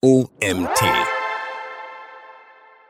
OMT.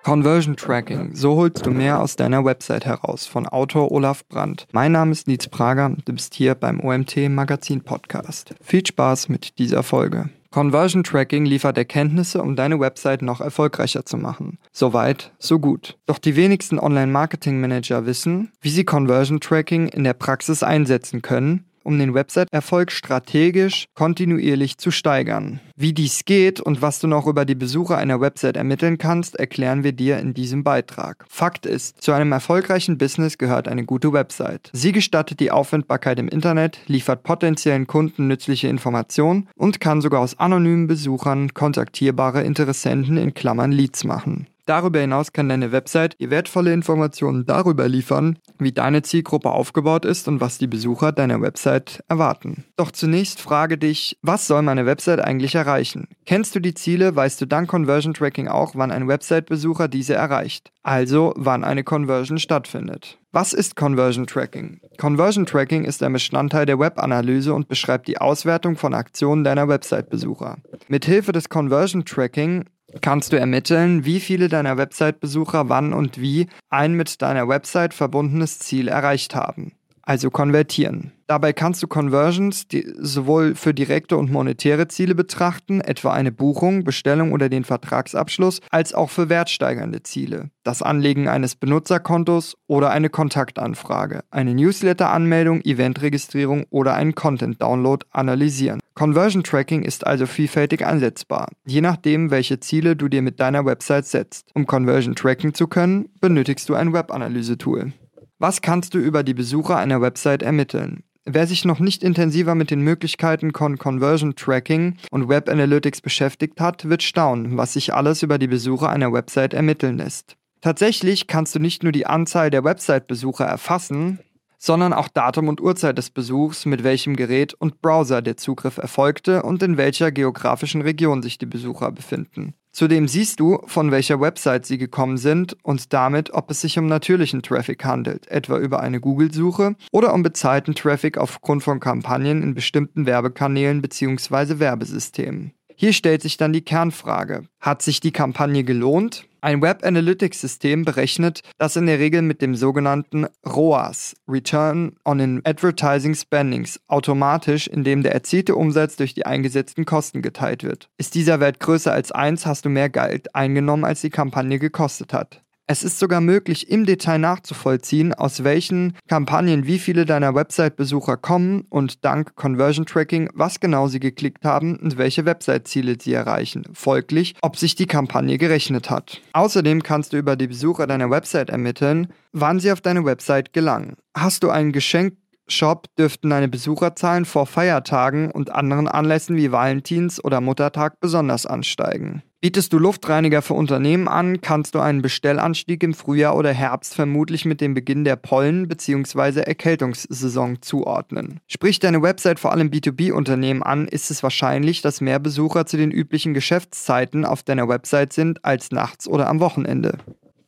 Conversion Tracking. So holst du mehr aus deiner Website heraus. Von Autor Olaf Brandt. Mein Name ist Nietz Prager. Du bist hier beim OMT Magazin Podcast. Viel Spaß mit dieser Folge. Conversion Tracking liefert Erkenntnisse, um deine Website noch erfolgreicher zu machen. Soweit, so gut. Doch die wenigsten Online-Marketing-Manager wissen, wie sie Conversion Tracking in der Praxis einsetzen können um den Website-Erfolg strategisch kontinuierlich zu steigern. Wie dies geht und was du noch über die Besucher einer Website ermitteln kannst, erklären wir dir in diesem Beitrag. Fakt ist, zu einem erfolgreichen Business gehört eine gute Website. Sie gestattet die Aufwendbarkeit im Internet, liefert potenziellen Kunden nützliche Informationen und kann sogar aus anonymen Besuchern kontaktierbare Interessenten in Klammern Leads machen. Darüber hinaus kann deine Website dir wertvolle Informationen darüber liefern, wie deine Zielgruppe aufgebaut ist und was die Besucher deiner Website erwarten. Doch zunächst frage dich, was soll meine Website eigentlich erreichen? Kennst du die Ziele, weißt du dank Conversion Tracking auch, wann ein Website-Besucher diese erreicht. Also wann eine Conversion stattfindet. Was ist Conversion Tracking? Conversion Tracking ist ein Bestandteil der Webanalyse und beschreibt die Auswertung von Aktionen deiner Website-Besucher. Mithilfe des Conversion Tracking kannst du ermitteln, wie viele deiner Website-Besucher wann und wie ein mit deiner Website verbundenes Ziel erreicht haben, also konvertieren. Dabei kannst du Conversions sowohl für direkte und monetäre Ziele betrachten, etwa eine Buchung, Bestellung oder den Vertragsabschluss, als auch für wertsteigernde Ziele, das Anlegen eines Benutzerkontos oder eine Kontaktanfrage, eine Newsletter-Anmeldung, Eventregistrierung oder einen Content-Download analysieren. Conversion Tracking ist also vielfältig einsetzbar, je nachdem, welche Ziele du dir mit deiner Website setzt. Um Conversion tracken zu können, benötigst du ein Webanalyse-Tool. Was kannst du über die Besucher einer Website ermitteln? Wer sich noch nicht intensiver mit den Möglichkeiten von Conversion Tracking und Web Analytics beschäftigt hat, wird staunen, was sich alles über die Besucher einer Website ermitteln lässt. Tatsächlich kannst du nicht nur die Anzahl der Website-Besucher erfassen, sondern auch Datum und Uhrzeit des Besuchs, mit welchem Gerät und Browser der Zugriff erfolgte und in welcher geografischen Region sich die Besucher befinden. Zudem siehst du, von welcher Website sie gekommen sind und damit, ob es sich um natürlichen Traffic handelt, etwa über eine Google-Suche oder um bezahlten Traffic aufgrund von Kampagnen in bestimmten Werbekanälen bzw. Werbesystemen. Hier stellt sich dann die Kernfrage, hat sich die Kampagne gelohnt? Ein Web Analytics System berechnet das in der Regel mit dem sogenannten ROAS, Return on Advertising Spendings, automatisch, indem der erzielte Umsatz durch die eingesetzten Kosten geteilt wird. Ist dieser Wert größer als 1, hast du mehr Geld eingenommen, als die Kampagne gekostet hat. Es ist sogar möglich, im Detail nachzuvollziehen, aus welchen Kampagnen wie viele deiner Website-Besucher kommen und dank Conversion Tracking, was genau sie geklickt haben und welche Website-Ziele sie erreichen. Folglich, ob sich die Kampagne gerechnet hat. Außerdem kannst du über die Besucher deiner Website ermitteln, wann sie auf deine Website gelangen. Hast du ein Geschenk Shop dürften deine Besucherzahlen vor Feiertagen und anderen Anlässen wie Valentins oder Muttertag besonders ansteigen. Bietest du Luftreiniger für Unternehmen an, kannst du einen Bestellanstieg im Frühjahr oder Herbst vermutlich mit dem Beginn der Pollen- bzw. Erkältungssaison zuordnen. Spricht deine Website vor allem B2B-Unternehmen an, ist es wahrscheinlich, dass mehr Besucher zu den üblichen Geschäftszeiten auf deiner Website sind als nachts oder am Wochenende.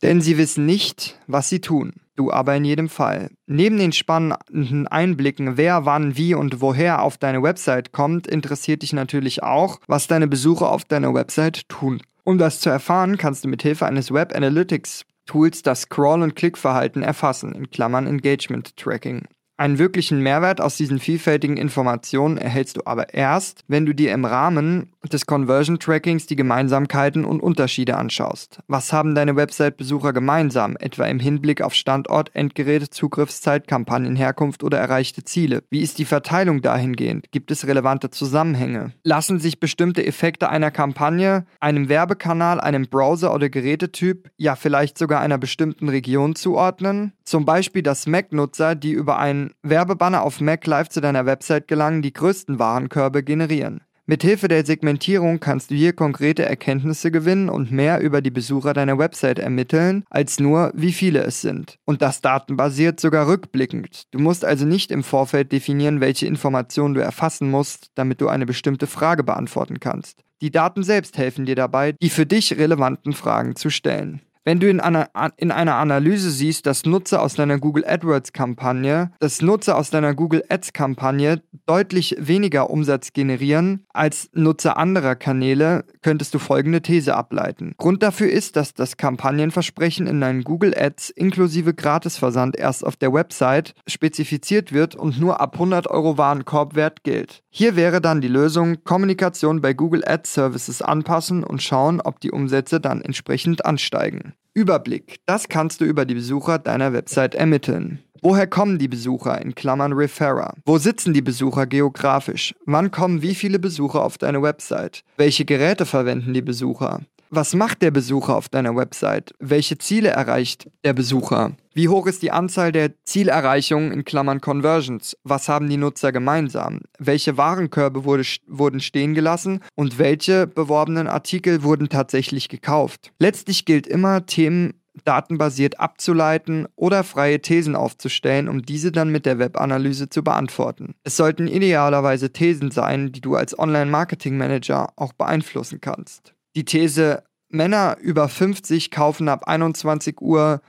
Denn sie wissen nicht, was sie tun. Du aber in jedem Fall. Neben den spannenden Einblicken, wer, wann, wie und woher auf deine Website kommt, interessiert dich natürlich auch, was deine Besucher auf deiner Website tun. Um das zu erfahren, kannst du mit Hilfe eines Web Analytics Tools das Scroll- und Klickverhalten erfassen, in Klammern Engagement Tracking. Einen wirklichen Mehrwert aus diesen vielfältigen Informationen erhältst du aber erst, wenn du dir im Rahmen des Conversion Trackings die Gemeinsamkeiten und Unterschiede anschaust. Was haben deine Website-Besucher gemeinsam, etwa im Hinblick auf Standort, Endgeräte, Zugriffszeit, Kampagnenherkunft oder erreichte Ziele? Wie ist die Verteilung dahingehend? Gibt es relevante Zusammenhänge? Lassen sich bestimmte Effekte einer Kampagne, einem Werbekanal, einem Browser oder Gerätetyp, ja vielleicht sogar einer bestimmten Region zuordnen? Zum Beispiel, dass Mac-Nutzer, die über einen Werbebanner auf Mac live zu deiner Website gelangen, die größten Warenkörbe generieren. Mithilfe der Segmentierung kannst du hier konkrete Erkenntnisse gewinnen und mehr über die Besucher deiner Website ermitteln, als nur wie viele es sind. Und das datenbasiert sogar rückblickend. Du musst also nicht im Vorfeld definieren, welche Informationen du erfassen musst, damit du eine bestimmte Frage beantworten kannst. Die Daten selbst helfen dir dabei, die für dich relevanten Fragen zu stellen. Wenn du in einer, in einer Analyse siehst, dass Nutzer aus deiner Google AdWords-Kampagne, dass Nutzer aus deiner Google Ads-Kampagne deutlich weniger Umsatz generieren als Nutzer anderer Kanäle, könntest du folgende These ableiten. Grund dafür ist, dass das Kampagnenversprechen in deinen Google Ads inklusive Gratisversand erst auf der Website spezifiziert wird und nur ab 100 Euro Warenkorbwert gilt. Hier wäre dann die Lösung Kommunikation bei Google Ads Services anpassen und schauen, ob die Umsätze dann entsprechend ansteigen. Überblick. Das kannst du über die Besucher deiner Website ermitteln. Woher kommen die Besucher in Klammern Referrer? Wo sitzen die Besucher geografisch? Wann kommen wie viele Besucher auf deine Website? Welche Geräte verwenden die Besucher? Was macht der Besucher auf deiner Website? Welche Ziele erreicht der Besucher? Wie hoch ist die Anzahl der Zielerreichungen in Klammern Conversions? Was haben die Nutzer gemeinsam? Welche Warenkörbe wurde, wurden stehen gelassen und welche beworbenen Artikel wurden tatsächlich gekauft? Letztlich gilt immer, Themen datenbasiert abzuleiten oder freie Thesen aufzustellen, um diese dann mit der Webanalyse zu beantworten. Es sollten idealerweise Thesen sein, die du als Online-Marketing-Manager auch beeinflussen kannst. Die These, Männer über 50 kaufen ab 21 Uhr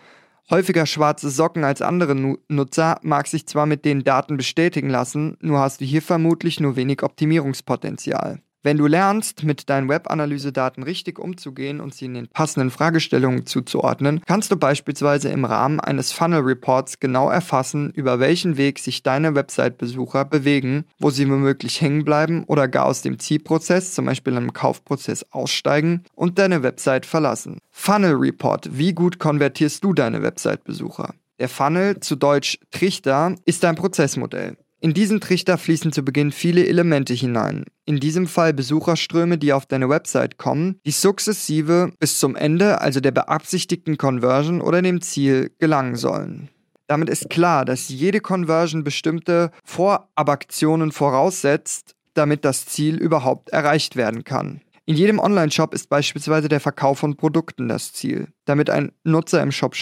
häufiger schwarze Socken als andere nu Nutzer, mag sich zwar mit den Daten bestätigen lassen, nur hast du hier vermutlich nur wenig Optimierungspotenzial. Wenn du lernst, mit deinen Webanalyse-Daten richtig umzugehen und sie in den passenden Fragestellungen zuzuordnen, kannst du beispielsweise im Rahmen eines Funnel Reports genau erfassen, über welchen Weg sich deine Website-Besucher bewegen, wo sie womöglich hängen bleiben oder gar aus dem Zielprozess, zum Beispiel einem Kaufprozess, aussteigen und deine Website verlassen. Funnel Report. Wie gut konvertierst du deine Website-Besucher? Der Funnel, zu Deutsch Trichter, ist ein Prozessmodell. In diesen Trichter fließen zu Beginn viele Elemente hinein. In diesem Fall Besucherströme, die auf deine Website kommen, die sukzessive bis zum Ende, also der beabsichtigten Conversion oder dem Ziel, gelangen sollen. Damit ist klar, dass jede Conversion bestimmte Vorabaktionen voraussetzt, damit das Ziel überhaupt erreicht werden kann. In jedem Online-Shop ist beispielsweise der Verkauf von Produkten das Ziel. Damit ein Nutzer im Shop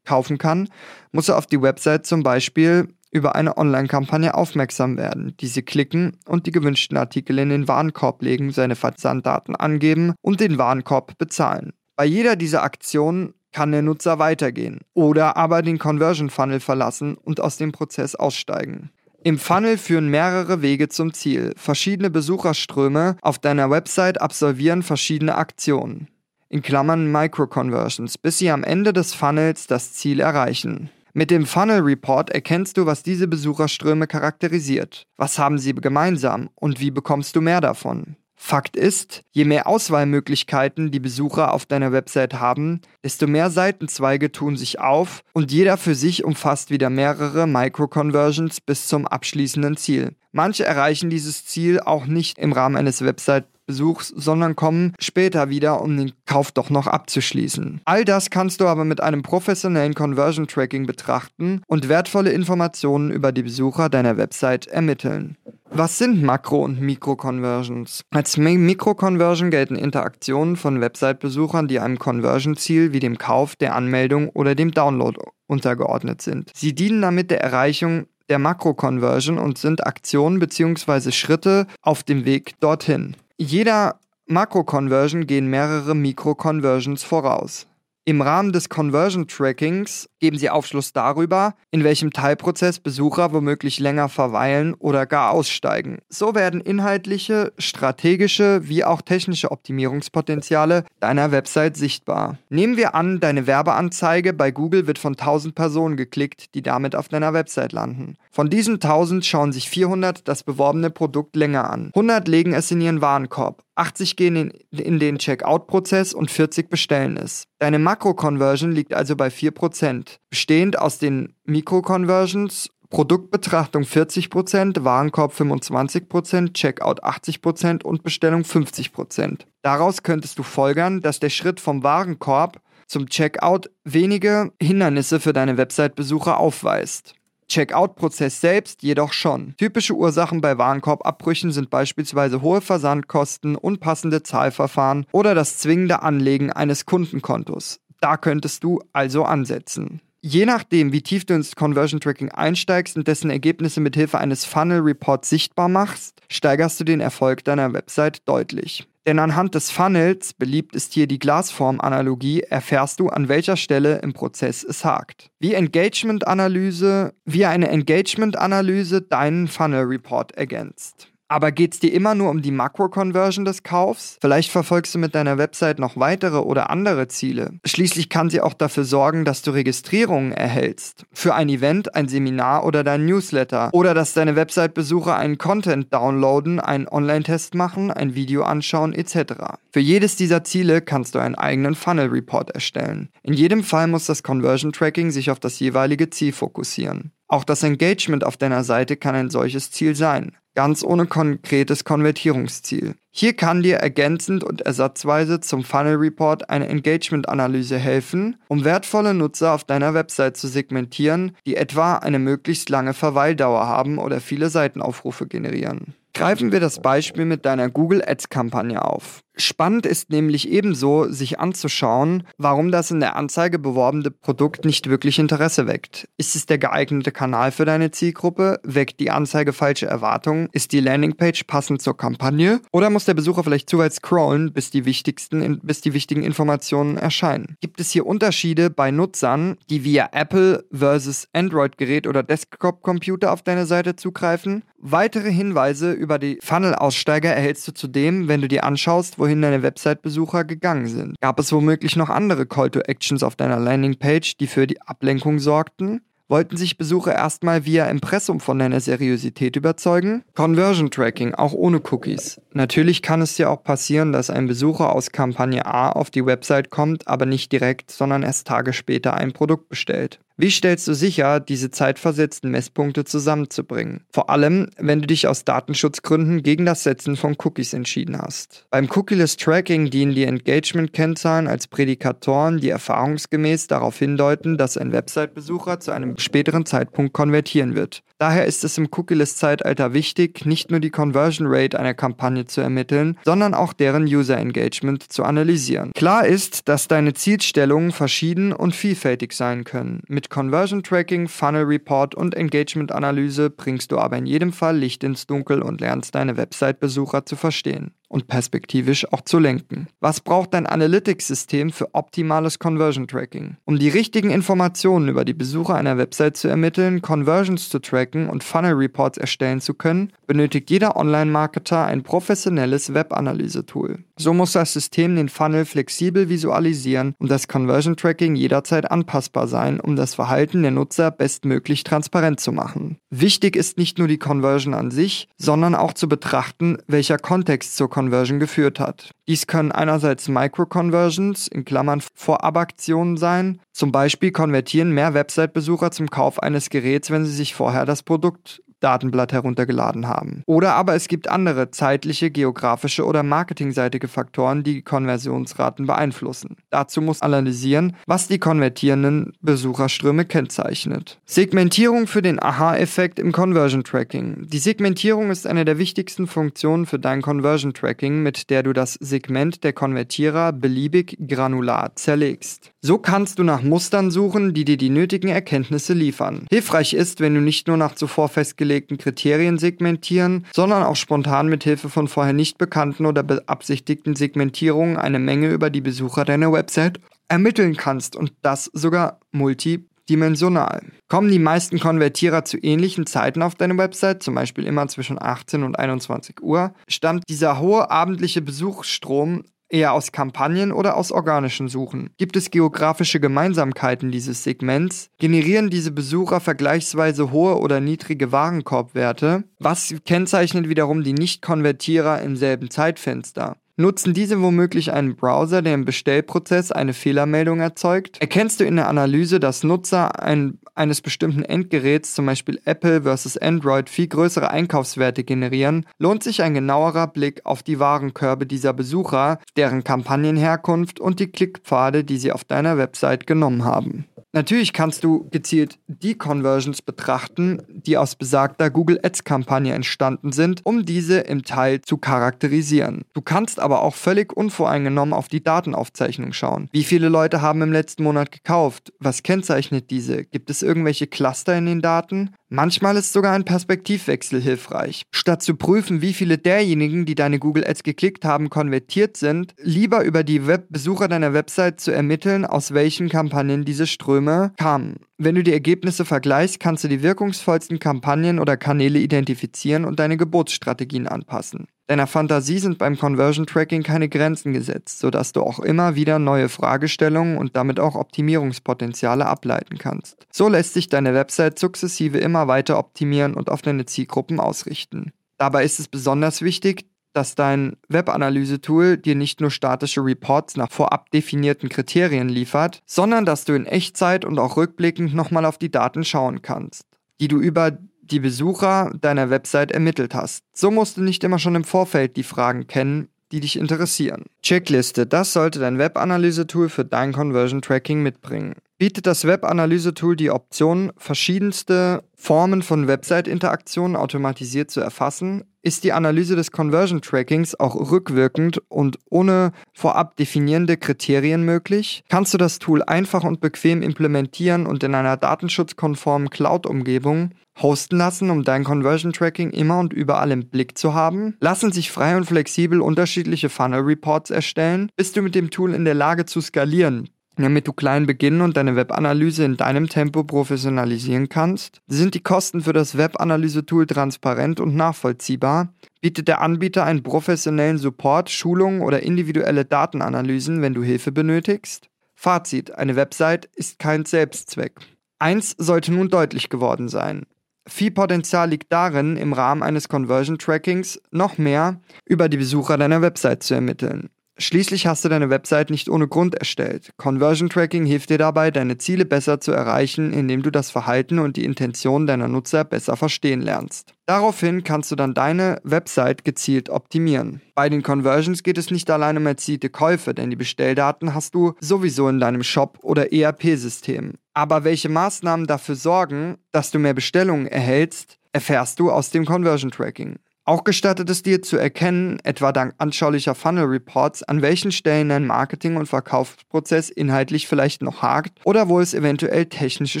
kaufen kann, muss er auf die Website zum Beispiel über eine Online-Kampagne aufmerksam werden, diese klicken und die gewünschten Artikel in den Warenkorb legen, seine Versanddaten angeben und den Warenkorb bezahlen. Bei jeder dieser Aktionen kann der Nutzer weitergehen oder aber den Conversion Funnel verlassen und aus dem Prozess aussteigen. Im Funnel führen mehrere Wege zum Ziel. Verschiedene Besucherströme auf deiner Website absolvieren verschiedene Aktionen. In Klammern Micro-Conversions, bis sie am Ende des Funnels das Ziel erreichen. Mit dem Funnel Report erkennst du, was diese Besucherströme charakterisiert. Was haben sie gemeinsam und wie bekommst du mehr davon? Fakt ist, je mehr Auswahlmöglichkeiten die Besucher auf deiner Website haben, desto mehr Seitenzweige tun sich auf und jeder für sich umfasst wieder mehrere Micro-Conversions bis zum abschließenden Ziel. Manche erreichen dieses Ziel auch nicht im Rahmen eines Website Besuchs, sondern kommen später wieder, um den Kauf doch noch abzuschließen. All das kannst du aber mit einem professionellen Conversion Tracking betrachten und wertvolle Informationen über die Besucher deiner Website ermitteln. Was sind Makro- und Mikro-Conversions? Als Mikro-Conversion gelten Interaktionen von Website-Besuchern, die einem Conversion-Ziel wie dem Kauf, der Anmeldung oder dem Download untergeordnet sind. Sie dienen damit der Erreichung der Makro-Conversion und sind Aktionen bzw. Schritte auf dem Weg dorthin. Jeder Makro-Conversion gehen mehrere Mikro-Conversions voraus. Im Rahmen des Conversion Trackings geben sie Aufschluss darüber, in welchem Teilprozess Besucher womöglich länger verweilen oder gar aussteigen. So werden inhaltliche, strategische wie auch technische Optimierungspotenziale deiner Website sichtbar. Nehmen wir an, deine Werbeanzeige bei Google wird von 1000 Personen geklickt, die damit auf deiner Website landen. Von diesen 1000 schauen sich 400 das beworbene Produkt länger an. 100 legen es in ihren Warenkorb. 80 gehen in, in den Checkout-Prozess und 40 bestellen es. Deine Makro-Conversion liegt also bei 4%, bestehend aus den Mikro-Conversions, Produktbetrachtung 40%, Warenkorb 25%, Checkout 80% und Bestellung 50%. Daraus könntest du folgern, dass der Schritt vom Warenkorb zum Checkout wenige Hindernisse für deine Website-Besucher aufweist. Checkout-Prozess selbst jedoch schon. Typische Ursachen bei Warenkorbabbrüchen sind beispielsweise hohe Versandkosten, unpassende Zahlverfahren oder das zwingende Anlegen eines Kundenkontos. Da könntest du also ansetzen. Je nachdem, wie tief du ins Conversion Tracking einsteigst und dessen Ergebnisse mit Hilfe eines Funnel Reports sichtbar machst, steigerst du den Erfolg deiner Website deutlich. Denn anhand des Funnels, beliebt ist hier die Glasform-Analogie, erfährst du, an welcher Stelle im Prozess es hakt. Wie Engagement-Analyse, wie eine Engagement-Analyse deinen Funnel-Report ergänzt. Aber geht es dir immer nur um die Makro-Conversion des Kaufs? Vielleicht verfolgst du mit deiner Website noch weitere oder andere Ziele. Schließlich kann sie auch dafür sorgen, dass du Registrierungen erhältst. Für ein Event, ein Seminar oder dein Newsletter. Oder dass deine Website-Besucher einen Content downloaden, einen Online-Test machen, ein Video anschauen etc. Für jedes dieser Ziele kannst du einen eigenen Funnel-Report erstellen. In jedem Fall muss das Conversion-Tracking sich auf das jeweilige Ziel fokussieren. Auch das Engagement auf deiner Seite kann ein solches Ziel sein ganz ohne konkretes Konvertierungsziel. Hier kann dir ergänzend und ersatzweise zum Funnel Report eine Engagement-Analyse helfen, um wertvolle Nutzer auf deiner Website zu segmentieren, die etwa eine möglichst lange Verweildauer haben oder viele Seitenaufrufe generieren. Greifen wir das Beispiel mit deiner Google Ads-Kampagne auf. Spannend ist nämlich ebenso, sich anzuschauen, warum das in der Anzeige beworbene Produkt nicht wirklich Interesse weckt. Ist es der geeignete Kanal für deine Zielgruppe? Weckt die Anzeige falsche Erwartungen? Ist die Landingpage passend zur Kampagne? Oder muss der Besucher vielleicht zu weit scrollen, bis die, wichtigsten, bis die wichtigen Informationen erscheinen? Gibt es hier Unterschiede bei Nutzern, die via Apple versus Android-Gerät oder Desktop-Computer auf deine Seite zugreifen? Weitere Hinweise über die Funnel-Aussteiger erhältst du zudem, wenn du dir anschaust, wohin deine Website-Besucher gegangen sind. Gab es womöglich noch andere Call-to-Actions auf deiner Landingpage, die für die Ablenkung sorgten? Wollten sich Besucher erstmal via Impressum von deiner Seriosität überzeugen? Conversion Tracking, auch ohne Cookies. Natürlich kann es dir auch passieren, dass ein Besucher aus Kampagne A auf die Website kommt, aber nicht direkt, sondern erst Tage später ein Produkt bestellt. Wie stellst du sicher, diese zeitversetzten Messpunkte zusammenzubringen? Vor allem, wenn du dich aus Datenschutzgründen gegen das Setzen von Cookies entschieden hast. Beim Cookieless Tracking dienen die Engagement-Kennzahlen als Prädikatoren, die erfahrungsgemäß darauf hindeuten, dass ein Website-Besucher zu einem späteren Zeitpunkt konvertieren wird. Daher ist es im Cookieless-Zeitalter wichtig, nicht nur die Conversion Rate einer Kampagne zu ermitteln, sondern auch deren User Engagement zu analysieren. Klar ist, dass deine Zielstellungen verschieden und vielfältig sein können. Mit Conversion Tracking, Funnel Report und Engagement Analyse bringst du aber in jedem Fall Licht ins Dunkel und lernst deine Website-Besucher zu verstehen und perspektivisch auch zu lenken. Was braucht dein Analytics-System für optimales Conversion Tracking? Um die richtigen Informationen über die Besucher einer Website zu ermitteln, Conversions zu tracken und Funnel Reports erstellen zu können, benötigt jeder Online-Marketer ein professionelles Web-Analyse-Tool. So muss das System den Funnel flexibel visualisieren und das Conversion Tracking jederzeit anpassbar sein, um das Verhalten der Nutzer bestmöglich transparent zu machen. Wichtig ist nicht nur die Conversion an sich, sondern auch zu betrachten, welcher Kontext zur Conversion geführt hat. Dies können einerseits Micro-Conversions in Klammern Vorabaktionen sein. Zum Beispiel konvertieren mehr Website-Besucher zum Kauf eines Geräts, wenn sie sich vorher das Produkt Datenblatt heruntergeladen haben. Oder aber es gibt andere zeitliche, geografische oder marketingseitige Faktoren, die Konversionsraten beeinflussen. Dazu muss analysieren, was die konvertierenden Besucherströme kennzeichnet. Segmentierung für den Aha-Effekt im Conversion Tracking. Die Segmentierung ist eine der wichtigsten Funktionen für dein Conversion Tracking, mit der du das Segment der Konvertierer beliebig granular zerlegst. So kannst du nach Mustern suchen, die dir die nötigen Erkenntnisse liefern. Hilfreich ist, wenn du nicht nur nach zuvor festgelegten Kriterien segmentieren, sondern auch spontan mit Hilfe von vorher nicht bekannten oder beabsichtigten Segmentierungen eine Menge über die Besucher deiner Website ermitteln kannst und das sogar multidimensional. Kommen die meisten Konvertierer zu ähnlichen Zeiten auf deine Website, zum Beispiel immer zwischen 18 und 21 Uhr, stammt dieser hohe abendliche Besuchsstrom Eher aus Kampagnen oder aus organischen Suchen? Gibt es geografische Gemeinsamkeiten dieses Segments? Generieren diese Besucher vergleichsweise hohe oder niedrige Warenkorbwerte? Was kennzeichnet wiederum die Nicht-Konvertierer im selben Zeitfenster? Nutzen diese womöglich einen Browser, der im Bestellprozess eine Fehlermeldung erzeugt? Erkennst du in der Analyse, dass Nutzer ein, eines bestimmten Endgeräts, zum Beispiel Apple versus Android, viel größere Einkaufswerte generieren, lohnt sich ein genauerer Blick auf die Warenkörbe dieser Besucher, deren Kampagnenherkunft und die Klickpfade, die sie auf deiner Website genommen haben. Natürlich kannst du gezielt die Conversions betrachten, die aus besagter Google Ads-Kampagne entstanden sind, um diese im Teil zu charakterisieren. Du kannst aber auch völlig unvoreingenommen auf die Datenaufzeichnung schauen. Wie viele Leute haben im letzten Monat gekauft? Was kennzeichnet diese? Gibt es irgendwelche Cluster in den Daten? Manchmal ist sogar ein Perspektivwechsel hilfreich. Statt zu prüfen, wie viele derjenigen, die deine Google Ads geklickt haben, konvertiert sind, lieber über die Webbesucher deiner Website zu ermitteln, aus welchen Kampagnen diese Ströme kamen. Wenn du die Ergebnisse vergleichst, kannst du die wirkungsvollsten Kampagnen oder Kanäle identifizieren und deine Geburtsstrategien anpassen. Deiner Fantasie sind beim Conversion Tracking keine Grenzen gesetzt, sodass du auch immer wieder neue Fragestellungen und damit auch Optimierungspotenziale ableiten kannst. So lässt sich deine Website sukzessive immer weiter optimieren und auf deine Zielgruppen ausrichten. Dabei ist es besonders wichtig, dass dein Webanalyse-Tool dir nicht nur statische Reports nach vorab definierten Kriterien liefert, sondern dass du in Echtzeit und auch rückblickend nochmal auf die Daten schauen kannst, die du über die Besucher deiner Website ermittelt hast. So musst du nicht immer schon im Vorfeld die Fragen kennen, die dich interessieren. Checkliste, das sollte dein Webanalyse-Tool für dein Conversion Tracking mitbringen. Bietet das Webanalyse-Tool die Option, verschiedenste Formen von Website-Interaktionen automatisiert zu erfassen, ist die Analyse des Conversion Trackings auch rückwirkend und ohne vorab definierende Kriterien möglich? Kannst du das Tool einfach und bequem implementieren und in einer datenschutzkonformen Cloud-Umgebung hosten lassen, um dein Conversion Tracking immer und überall im Blick zu haben? Lassen sich frei und flexibel unterschiedliche Funnel Reports erstellen? Bist du mit dem Tool in der Lage zu skalieren? Damit du klein beginnen und deine Webanalyse in deinem Tempo professionalisieren kannst? Sind die Kosten für das Webanalyse-Tool transparent und nachvollziehbar? Bietet der Anbieter einen professionellen Support, Schulungen oder individuelle Datenanalysen, wenn du Hilfe benötigst? Fazit, eine Website ist kein Selbstzweck. Eins sollte nun deutlich geworden sein. Viel Potenzial liegt darin, im Rahmen eines Conversion Trackings noch mehr über die Besucher deiner Website zu ermitteln. Schließlich hast du deine Website nicht ohne Grund erstellt. Conversion Tracking hilft dir dabei, deine Ziele besser zu erreichen, indem du das Verhalten und die Intention deiner Nutzer besser verstehen lernst. Daraufhin kannst du dann deine Website gezielt optimieren. Bei den Conversions geht es nicht allein um erzielte Käufe, denn die Bestelldaten hast du sowieso in deinem Shop oder ERP-System. Aber welche Maßnahmen dafür sorgen, dass du mehr Bestellungen erhältst, erfährst du aus dem Conversion Tracking. Auch gestattet es dir zu erkennen, etwa dank anschaulicher Funnel Reports, an welchen Stellen dein Marketing- und Verkaufsprozess inhaltlich vielleicht noch hakt oder wo es eventuell technische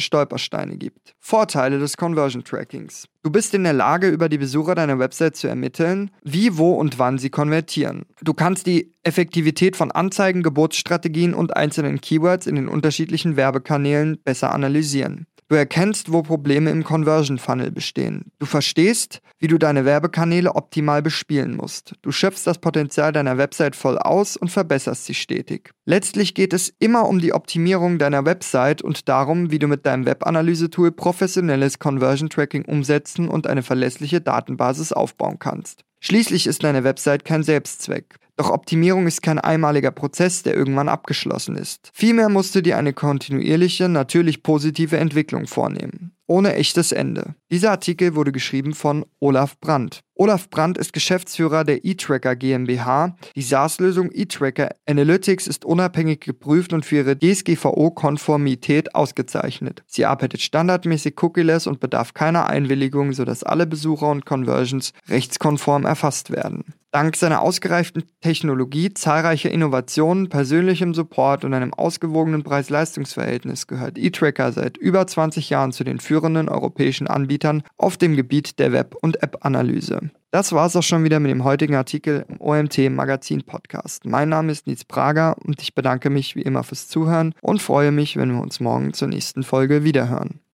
Stolpersteine gibt. Vorteile des Conversion Trackings. Du bist in der Lage, über die Besucher deiner Website zu ermitteln, wie, wo und wann sie konvertieren. Du kannst die Effektivität von Anzeigen, Geburtsstrategien und einzelnen Keywords in den unterschiedlichen Werbekanälen besser analysieren. Du erkennst, wo Probleme im Conversion Funnel bestehen. Du verstehst, wie du deine Werbekanäle optimal bespielen musst. Du schöpfst das Potenzial deiner Website voll aus und verbesserst sie stetig. Letztlich geht es immer um die Optimierung deiner Website und darum, wie du mit deinem Webanalyse-Tool professionelles Conversion Tracking umsetzen und eine verlässliche Datenbasis aufbauen kannst. Schließlich ist deine Website kein Selbstzweck. Doch Optimierung ist kein einmaliger Prozess, der irgendwann abgeschlossen ist. Vielmehr musst du dir eine kontinuierliche, natürlich positive Entwicklung vornehmen ohne echtes Ende. Dieser Artikel wurde geschrieben von Olaf Brandt. Olaf Brandt ist Geschäftsführer der eTracker GmbH. Die SaaS-Lösung eTracker Analytics ist unabhängig geprüft und für ihre DSGVO-Konformität ausgezeichnet. Sie arbeitet standardmäßig cookieless und bedarf keiner Einwilligung, sodass alle Besucher und Conversions rechtskonform erfasst werden. Dank seiner ausgereiften Technologie, zahlreicher Innovationen, persönlichem Support und einem ausgewogenen Preis-Leistungs-Verhältnis gehört eTracker seit über 20 Jahren zu den führenden europäischen Anbietern auf dem Gebiet der Web- und App-Analyse. Das war es auch schon wieder mit dem heutigen Artikel im OMT Magazin Podcast. Mein Name ist Nils Prager und ich bedanke mich wie immer fürs Zuhören und freue mich, wenn wir uns morgen zur nächsten Folge wiederhören.